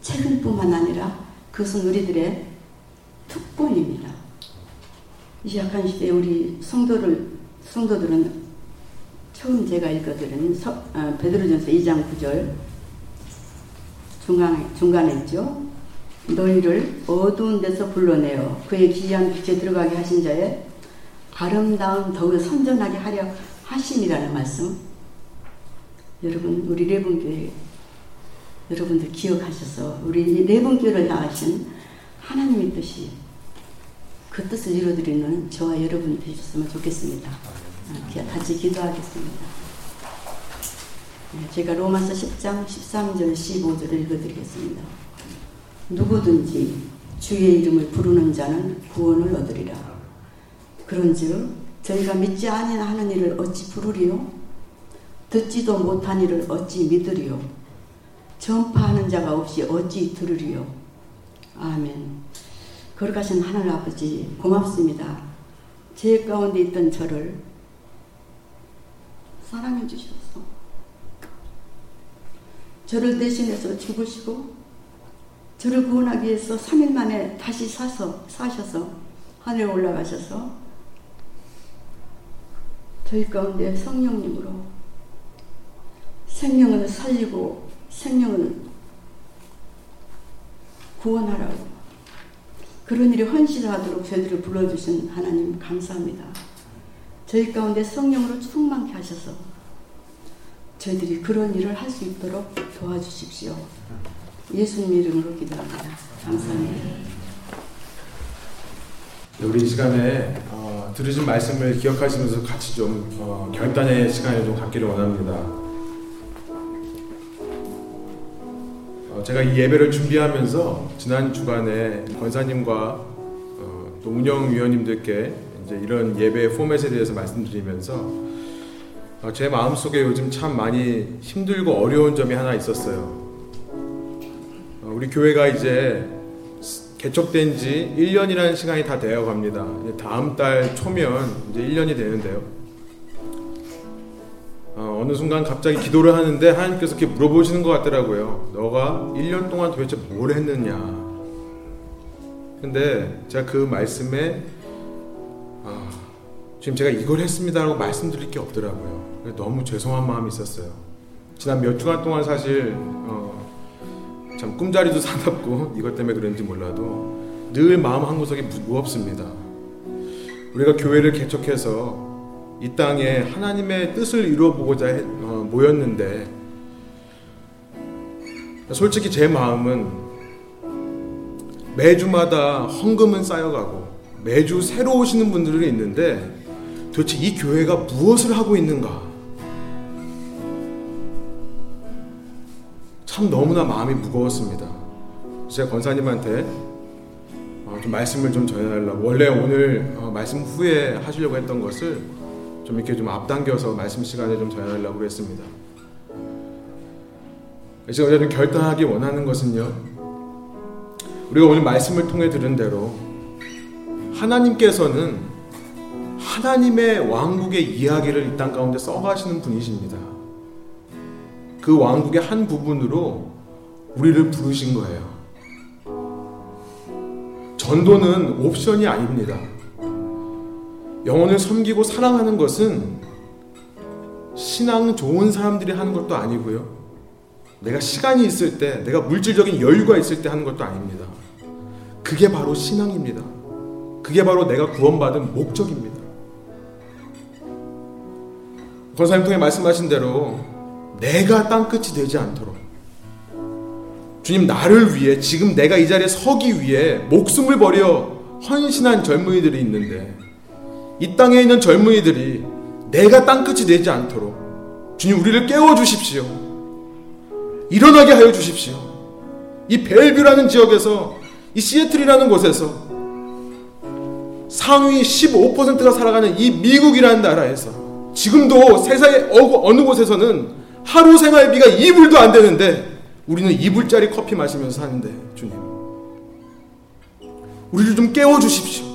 책임뿐만 아니라 그것은 우리들의 특권입니다. 이 약한 시대에 우리 성도를, 성도들은 처음 제가 읽어드린 어, 베드로전서 2장 9절 중간, 중간에 있죠. 너희를 어두운 데서 불러내어 그의 기이한 빛에 들어가게 하신 자의 아름다운 덕을 선전하게 하려 하심이라는 말씀. 여러분, 우리 레분교회 여러분들 기억하셔서 우리 레분교회를 향하신 하나님의 뜻이 그 뜻을 이루어드리는 저와 여러분이 되셨으면 좋겠습니다. 아, 같이 기도하겠습니다. 네, 제가 로마서 10장 13절 15절을 읽어드리겠습니다. 누구든지 주의 이름을 부르는 자는 구원을 얻으리라. 그런즉 저희가 믿지 아니하는 일을 어찌 부르리요? 듣지도 못한 일을 어찌 믿으리요? 전파하는 자가 없이 어찌 들으리요? 아멘. 거룩하신 하늘 아버지 고맙습니다. 제 가운데 있던 저를 사랑해 주셨어. 저를 대신해서 죽으시고 저를 구원하기 위해서 3일 만에 다시 사서 사셔서 하늘에 올라가셔서 저희 가운데 성령님으로 생명을 살리고 생명을 구원하라고 그런 일에 헌신하도록 저희들을 불러주신 하나님 감사합니다. 저희 가운데 성령으로 충만케 하셔서 저희들이 그런 일을 할 수 있도록 도와주십시오. 예수님 이름으로 기도합니다. 감사합니다. 네, 우리 이 시간에 어, 들으신 말씀을 기억하시면서 같이 좀 어, 결단의 시간을 좀 갖기를 원합니다. 어, 제가 이 예배를 준비하면서 지난 주간에 권사님과 어, 또 운영위원님들께 이제 이런 예배 포맷에 대해서 말씀드리면서 어, 제 마음속에 요즘 참 많이 힘들고 어려운 점이 하나 있었어요. 우리 교회가 이제 개척된 지 1년이라는 시간이 다 되어 갑니다. 다음 달 초면 이제 1년이 되는데요. 어, 느 순간 갑자기 기도를 하는데 하나님께서 이렇게 물어보시는 것 같더라고요. 너가 1년 동안 도대체 뭘 했느냐? 근데 제가 그 말씀에 아, 지금 제가 이걸 했습니다라고 말씀드릴 게 없더라고요. 너무 죄송한 마음이 있었어요. 지난 몇 주간 동안 사실 어, 참 꿈자리도 사납고 이것 때문에 그런지 몰라도 늘 마음 한 구석이 무겁습니다. 우리가 교회를 개척해서 이 땅에 하나님의 뜻을 이루어보고자 해, 어, 모였는데 솔직히 제 마음은 매주마다 헌금은 쌓여가고 매주 새로 오시는 분들이 있는데 도대체 이 교회가 무엇을 하고 있는가? 참 너무나 마음이 무거웠습니다. 제가 권사님한테 어, 좀 말씀을 좀 전해달라고 원래 오늘 어, 말씀 후에 하시려고 했던 것을 좀 이렇게 좀 앞당겨서 말씀 시간에 좀 전해달라고 했습니다. 제가 좀 결단하기 원하는 것은요. 우리가 오늘 말씀을 통해 들은 대로 하나님께서는 하나님의 왕국의 이야기를 이 땅 가운데 써가시는 분이십니다. 그 왕국의 한 부분으로 우리를 부르신 거예요. 전도는 옵션이 아닙니다. 영혼을 섬기고 사랑하는 것은 신앙 좋은 사람들이 하는 것도 아니고요. 내가 시간이 있을 때, 내가 물질적인 여유가 있을 때 하는 것도 아닙니다. 그게 바로 신앙입니다. 그게 바로 내가 구원받은 목적입니다. 권사님 통해 말씀하신 대로 내가 땅끝이 되지 않도록 주님 나를 위해 지금 내가 이 자리에 서기 위해 목숨을 버려 헌신한 젊은이들이 있는데 이 땅에 있는 젊은이들이 내가 땅끝이 되지 않도록 주님 우리를 깨워 주십시오. 일어나게 하여 주십시오. 이 벨뷰라는 지역에서 이 시애틀이라는 곳에서 상위 15%가 살아가는 이 미국이라는 나라에서 지금도 세상의 어느 곳에서는 하루 생활비가 2불도 안 되는데 우리는 2불짜리 커피 마시면서 사는데 주님 우리를 좀 깨워 주십시오.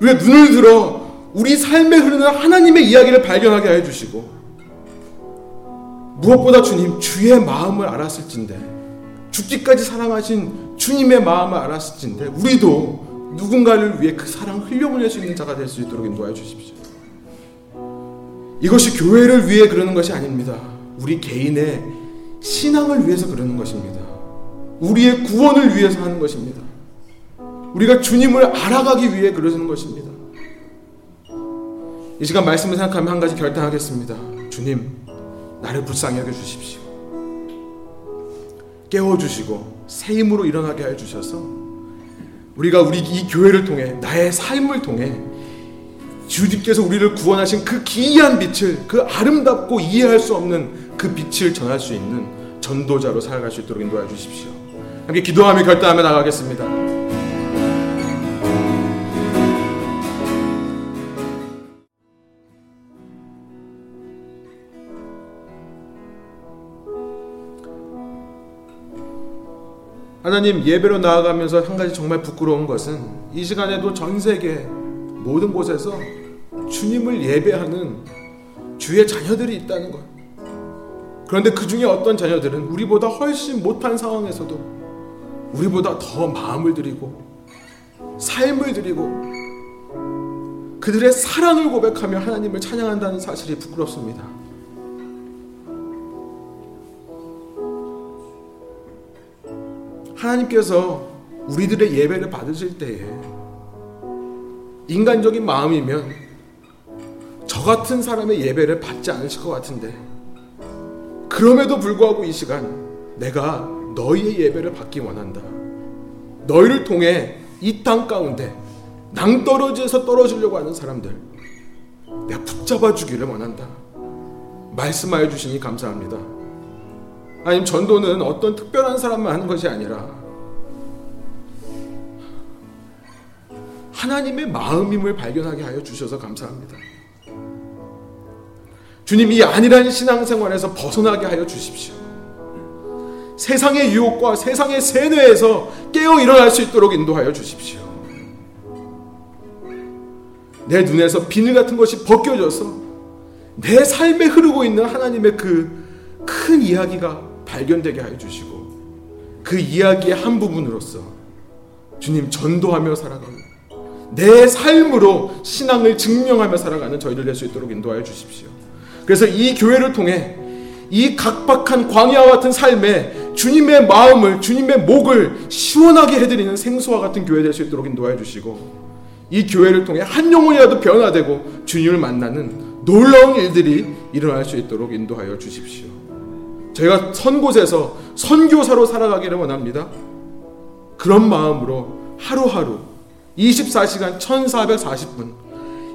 우리가 눈을 들어 우리 삶에 흐르는 하나님의 이야기를 발견하게 해 주시고 무엇보다 주님 주의 마음을 알았을진데 죽기까지 사랑하신 주님의 마음을 알았을진데 우리도 누군가를 위해 그 사랑을 흘려보낼 수 있는 자가 될 수 있도록 인도하여 주십시오. 이것이 교회를 위해 그러는 것이 아닙니다. 우리 개인의 신앙을 위해서 그러는 것입니다. 우리의 구원을 위해서 하는 것입니다. 우리가 주님을 알아가기 위해 그러는 것입니다. 이 시간 말씀을 생각하면 한 가지 결단하겠습니다. 주님, 나를 불쌍히 여겨 주십시오. 깨워 주시고 새 힘으로 일어나게 해 주셔서 우리가 우리 이 교회를 통해 나의 삶을 통해 주님께서 우리를 구원하신 그 기이한 빛을 그 아름답고 이해할 수 없는 그 빛을 전할 수 있는 전도자로 살아갈 수 있도록 인도해 주십시오. 함께 기도하며 결단하며 나가겠습니다. 하나님 예배로 나아가면서 한 가지 정말 부끄러운 것은 이 시간에도 전 세계 모든 곳에서 주님을 예배하는 주의 자녀들이 있다는 것. 그런데 그 중에 어떤 자녀들은 우리보다 훨씬 못한 상황에서도 우리보다 더 마음을 들이고 삶을 들이고 그들의 사랑을 고백하며 하나님을 찬양한다는 사실이 부끄럽습니다. 하나님께서 우리들의 예배를 받으실 때에 인간적인 마음이면 저 같은 사람의 예배를 받지 않으실 것 같은데 그럼에도 불구하고 이 시간 내가 너희의 예배를 받기 원한다. 너희를 통해 이 땅 가운데 낭떠러지에서 떨어지려고 하는 사람들 내가 붙잡아 주기를 원한다. 말씀하여 주시니 감사합니다. 아니면 전도는 어떤 특별한 사람만 하는 것이 아니라 하나님의 마음임을 발견하게 하여 주셔서 감사합니다. 주님 이 아니라는 신앙생활에서 벗어나게 하여 주십시오. 세상의 유혹과 세상의 세뇌에서 깨어 일어날 수 있도록 인도하여 주십시오. 내 눈에서 비늘 같은 것이 벗겨져서 내 삶에 흐르고 있는 하나님의 그 큰 이야기가 발견되게 하여 주시고 그 이야기의 한 부분으로서 주님 전도하며 살아가고 내 삶으로 신앙을 증명하며 살아가는 저희들 될수 있도록 인도하여 주십시오. 그래서 이 교회를 통해 이 각박한 광야와 같은 삶에 주님의 마음을 주님의 목을 시원하게 해드리는 생수와 같은 교회 될 수 있도록 인도하여 주시고 이 교회를 통해 한 영혼이라도 변화되고 주님을 만나는 놀라운 일들이 일어날 수 있도록 인도하여 주십시오. 저희가 선 곳에서 선교사로 살아가기를 원합니다. 그런 마음으로 하루하루 24시간 1440분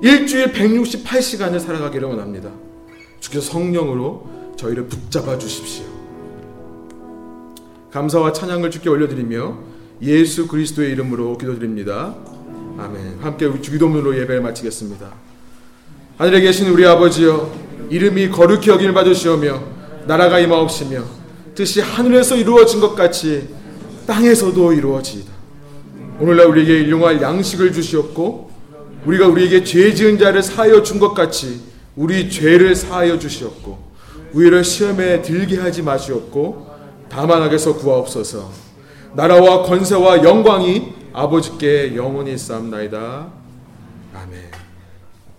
일주일 168시간을 살아가기를 원합니다. 주께서 성령으로 저희를 붙잡아 주십시오. 감사와 찬양을 주께 올려드리며 예수 그리스도의 이름으로 기도드립니다. 아멘. 함께 주기도문으로 예배를 마치겠습니다. 하늘에 계신 우리 아버지여 이름이 거룩히 여김을 받으시오며 나라가 임하옵시며 뜻이 하늘에서 이루어진 것 같이 땅에서도 이루어지이다. 오늘날 우리에게 일용할 양식을 주시옵고 우리가 우리에게 죄 지은 자를 사하여 준 것 같이 우리 죄를 사하여 주시옵고 우리를 시험에 들게 하지 마시옵고 다만 악에서 구하옵소서. 나라와 권세와 영광이 아버지께 영원히 쌓옵나이다. 아멘.